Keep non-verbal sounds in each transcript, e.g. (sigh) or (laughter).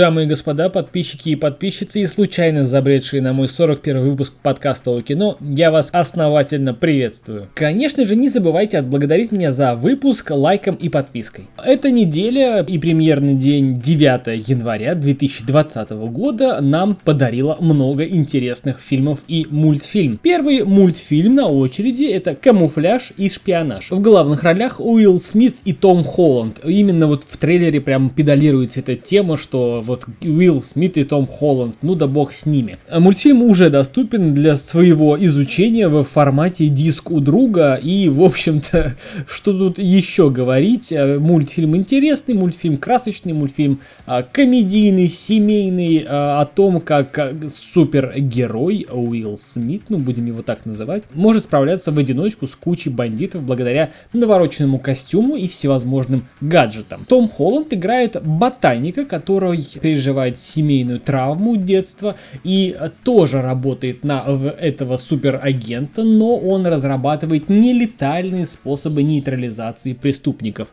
Дамы и господа, подписчики и подписчицы и случайно забредшие на мой 41 выпуск подкаста о кино, я вас основательно приветствую. Конечно же, не забывайте отблагодарить меня за выпуск лайком и подпиской. Эта неделя и премьерный день 9 января 2020 года нам подарила много интересных фильмов и мультфильм. Первый мультфильм на очереди это «Камуфляж и шпионаж». В главных ролях Уилл Смит и Том Холланд. Именно вот в трейлере прям педалируется эта тема, что вот Уилл Смит и Том Холланд, ну да бог с ними. Мультфильм уже доступен для своего изучения в формате диск у друга, и, в общем-то, (laughs) что тут еще говорить, э, мультфильм интересный, мультфильм красочный, мультфильм а, комедийный, семейный, а, о том, как супергерой Уилл Смит, ну будем его так называть, может справляться в одиночку с кучей бандитов благодаря навороченному костюму и всевозможным гаджетам. Том Холланд играет ботаника, который переживает семейную травму детства и тоже работает на этого суперагента, но он разрабатывает нелетальные способы нейтрализации преступников.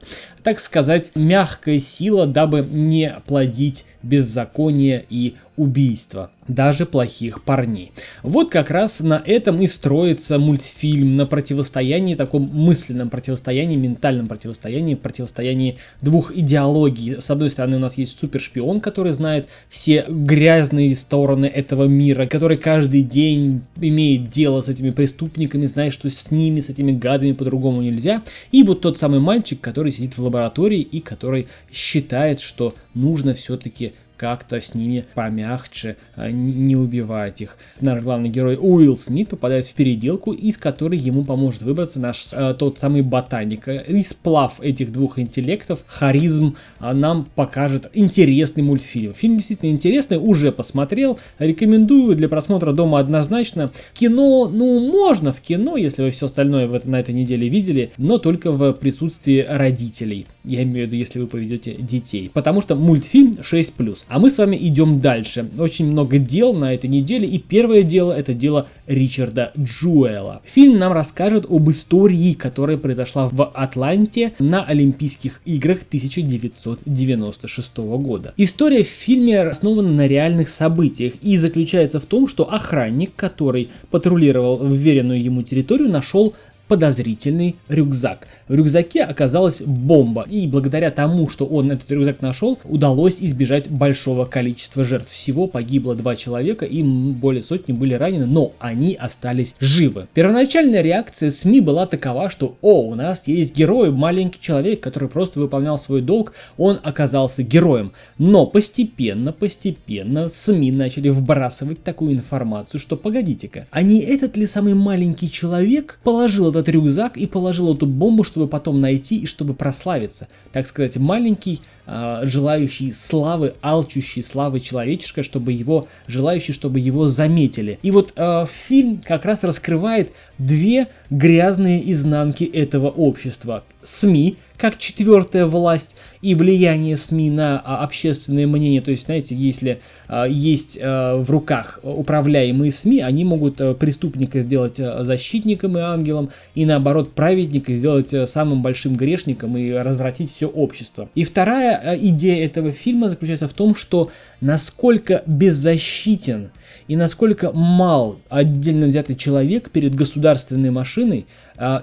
Так сказать, мягкая сила, дабы не плодить беззаконие и убийства даже плохих парней. Вот как раз на этом и строится мультфильм, на противостоянии, таком мысленном противостоянии, ментальном противостоянии, противостоянии двух идеологий. С одной стороны у нас есть супершпион, который знает все грязные стороны этого мира, который каждый день имеет дело с этими преступниками, знает, что с ними, с этими гадами по-другому нельзя. И вот тот самый мальчик, который сидит в лаборатории и который считает, что нужно все-таки как-то с ними помягче, а, не убивать их. Наш главный герой Уилл Смит попадает в переделку, из которой ему поможет выбраться наш э, тот самый ботаник. И сплав этих двух интеллектов, харизм, э, нам покажет интересный мультфильм. Фильм действительно интересный, уже посмотрел, рекомендую для просмотра дома однозначно. Кино, ну, можно в кино, если вы все остальное в, на этой неделе видели, но только в присутствии родителей. Я имею в виду, если вы поведете детей. Потому что мультфильм 6+. А мы с вами идем дальше. Очень много дел на этой неделе, и первое дело это дело Ричарда Джуэла. Фильм нам расскажет об истории, которая произошла в Атланте на Олимпийских играх 1996 года. История в фильме основана на реальных событиях и заключается в том, что охранник, который патрулировал вверенную ему территорию, нашел подозрительный рюкзак. В рюкзаке оказалась бомба, и благодаря тому, что он этот рюкзак нашел, удалось избежать большого количества жертв. Всего погибло два человека, и более сотни были ранены, но они остались живы. Первоначальная реакция СМИ была такова, что «О, у нас есть герой, маленький человек, который просто выполнял свой долг, он оказался героем». Но постепенно, постепенно СМИ начали вбрасывать такую информацию, что погодите-ка, а не этот ли самый маленький человек положил этот рюкзак и положил эту бомбу, чтобы потом найти и чтобы прославиться. Так сказать, маленький, э, желающий славы, алчущий славы человеческое, чтобы его, желающий, чтобы его заметили. И вот э, фильм как раз раскрывает две грязные изнанки этого общества. СМИ, как четвертая власть и влияние СМИ на а, общественное мнение. То есть, знаете, если а, есть а, в руках управляемые СМИ, они могут а, преступника сделать а, защитником и ангелом, и наоборот праведника сделать а, самым большим грешником и развратить все общество. И вторая идея этого фильма заключается в том, что насколько беззащитен и насколько мал отдельно взятый человек перед государственной машиной,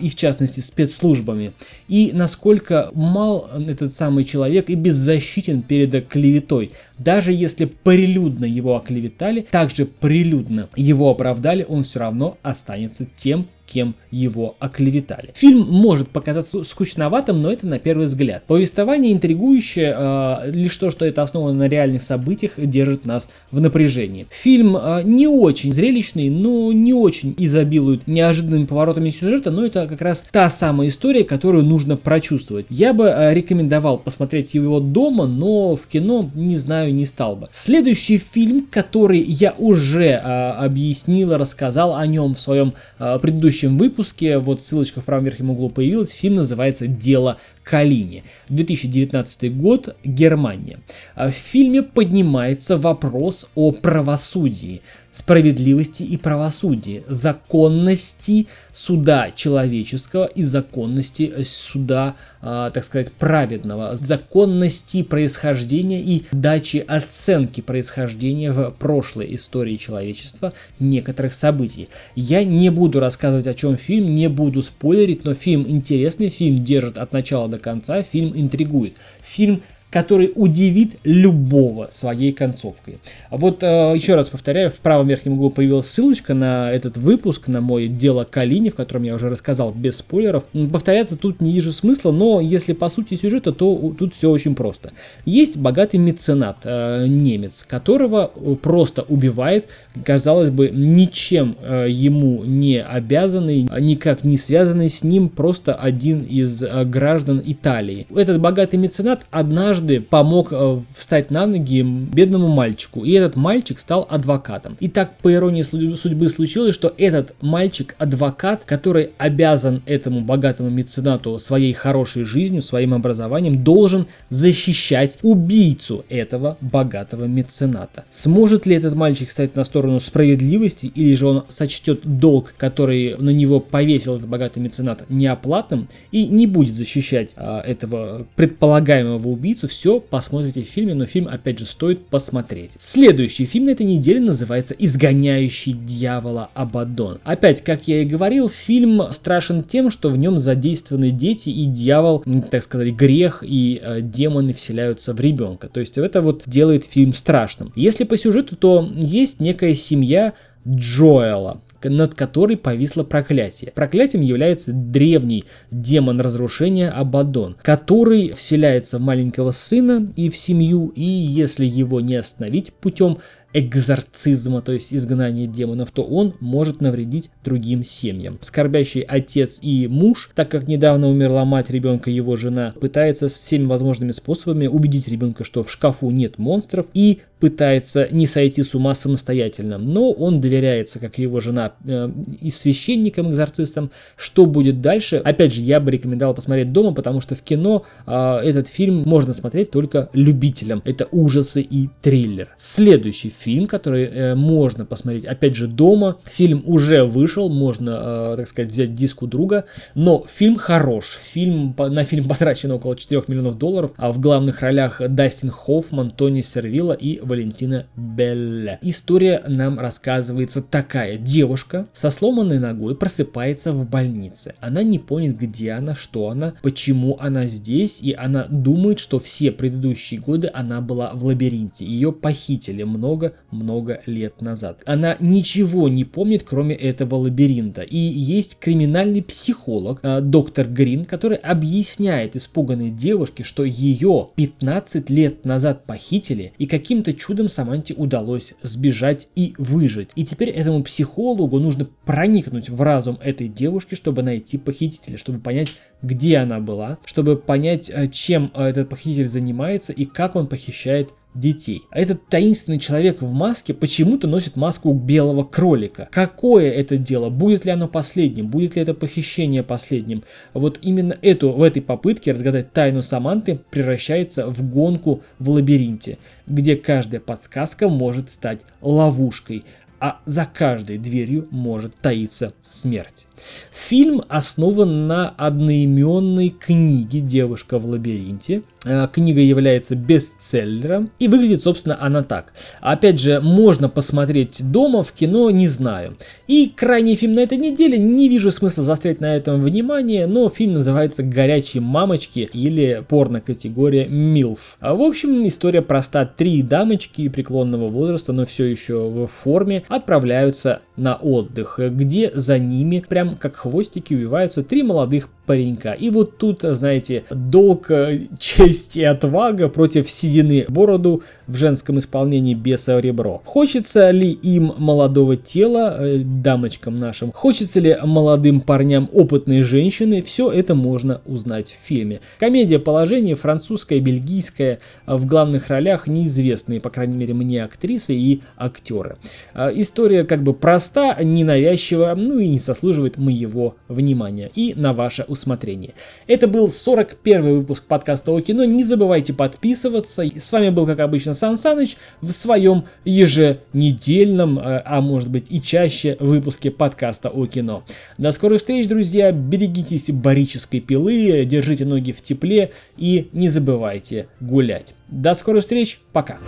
и в частности спецслужбами, и насколько мал этот самый человек и беззащитен перед клеветой. Даже если прилюдно его оклеветали, также прилюдно его оправдали, он все равно останется тем, кем его оклеветали. Фильм может показаться скучноватым, но это на первый взгляд. Повествование интригующее, э, лишь то, что это основано на реальных событиях, держит нас в напряжении. Фильм э, не очень зрелищный, но не очень изобилует неожиданными поворотами сюжета, но это как раз та самая история, которую нужно прочувствовать. Я бы э, рекомендовал посмотреть его дома, но в кино, не знаю, не стал бы. Следующий фильм, который я уже э, объяснил, рассказал о нем в своем э, предыдущем выпуске, вот ссылочка в правом верхнем углу появилась, фильм называется «Дело Калине. 2019 год, Германия. В фильме поднимается вопрос о правосудии справедливости и правосудия, законности суда человеческого и законности суда, э, так сказать, праведного, законности происхождения и дачи оценки происхождения в прошлой истории человечества некоторых событий. Я не буду рассказывать, о чем фильм, не буду спойлерить, но фильм интересный, фильм держит от начала до конца, фильм интригует. Фильм который удивит любого своей концовкой. Вот э, еще раз повторяю, в правом верхнем углу появилась ссылочка на этот выпуск, на мой дело Калини, в котором я уже рассказал без спойлеров. Повторяться тут не вижу смысла, но если по сути сюжета, то тут все очень просто. Есть богатый меценат, э, немец, которого просто убивает, казалось бы, ничем э, ему не обязанный, никак не связанный с ним, просто один из граждан Италии. Этот богатый меценат однажды однажды помог э, встать на ноги бедному мальчику, и этот мальчик стал адвокатом. И так, по иронии судьбы, случилось, что этот мальчик-адвокат, который обязан этому богатому меценату своей хорошей жизнью, своим образованием, должен защищать убийцу этого богатого мецената. Сможет ли этот мальчик стать на сторону справедливости, или же он сочтет долг, который на него повесил этот богатый меценат, неоплатным и не будет защищать а, этого предполагаемого убийцу, все посмотрите в фильме, но фильм, опять же, стоит посмотреть. Следующий фильм на этой неделе называется «Изгоняющий дьявола Абадон». Опять, как я и говорил, фильм страшен тем, что в нем задействованы дети и дьявол, так сказать, грех и э, демоны вселяются в ребенка. То есть это вот делает фильм страшным. Если по сюжету, то есть некая семья Джоэла, над которой повисло проклятие. Проклятием является древний демон разрушения Абадон, который вселяется в маленького сына и в семью, и если его не остановить путем экзорцизма, то есть изгнания демонов, то он может навредить другим семьям. Скорбящий отец и муж, так как недавно умерла мать ребенка, его жена, пытается всеми возможными способами убедить ребенка, что в шкафу нет монстров и пытается не сойти с ума самостоятельно, но он доверяется, как его жена, э, и священникам, экзорцистам. Что будет дальше? Опять же, я бы рекомендовал посмотреть дома, потому что в кино э, этот фильм можно смотреть только любителям. Это ужасы и триллер. Следующий фильм, который э, можно посмотреть, опять же, дома. Фильм уже вышел, можно, э, так сказать, взять диск у друга, но фильм хорош. Фильм, на фильм потрачено около 4 миллионов долларов, а в главных ролях Дастин Хоффман, Тони Сервилла и Валентина Белля. История нам рассказывается такая. Девушка со сломанной ногой просыпается в больнице. Она не помнит, где она, что она, почему она здесь, и она думает, что все предыдущие годы она была в лабиринте. Ее похитили много-много лет назад. Она ничего не помнит, кроме этого лабиринта. И есть криминальный психолог, э, доктор Грин, который объясняет испуганной девушке, что ее 15 лет назад похитили, и каким-то чудом Саманте удалось сбежать и выжить. И теперь этому психологу нужно проникнуть в разум этой девушки, чтобы найти похитителя, чтобы понять, где она была, чтобы понять, э, чем э, этот похититель занимается и как он похищает детей. А этот таинственный человек в маске почему-то носит маску белого кролика. Какое это дело? Будет ли оно последним? Будет ли это похищение последним? Вот именно эту, в этой попытке разгадать тайну Саманты превращается в гонку в лабиринте, где каждая подсказка может стать ловушкой, а за каждой дверью может таиться смерть. Фильм основан на одноименной книге «Девушка в лабиринте». Э, книга является бестселлером и выглядит, собственно, она так. Опять же, можно посмотреть дома, в кино не знаю. И крайний фильм на этой неделе, не вижу смысла заострять на этом внимание, но фильм называется «Горячие мамочки» или порно-категория «Милф». В общем, история проста. Три дамочки преклонного возраста, но все еще в форме, отправляются на отдых, где за ними прям как хвостики увиваются три молодых паренька. И вот тут, знаете, долг, э, (laughs) честь и отвага против седины бороду в женском исполнении беса ребро. Хочется ли им молодого тела, э, дамочкам нашим, хочется ли молодым парням опытной женщины, все это можно узнать в фильме. Комедия положения французская, бельгийская, в главных ролях неизвестные, по крайней мере мне, актрисы и актеры. Э, история как бы проста, ненавязчива, ну и не заслуживает моего внимания. И на ваше усмотрение. Это был 41 выпуск подкаста о кино. Не забывайте подписываться. С вами был, как обычно, Сан Саныч в своем еженедельном, э, а может быть и чаще выпуске подкаста о кино. До скорых встреч, друзья. Берегитесь барической пилы, держите ноги в тепле и не забывайте гулять. До скорых встреч. Пока.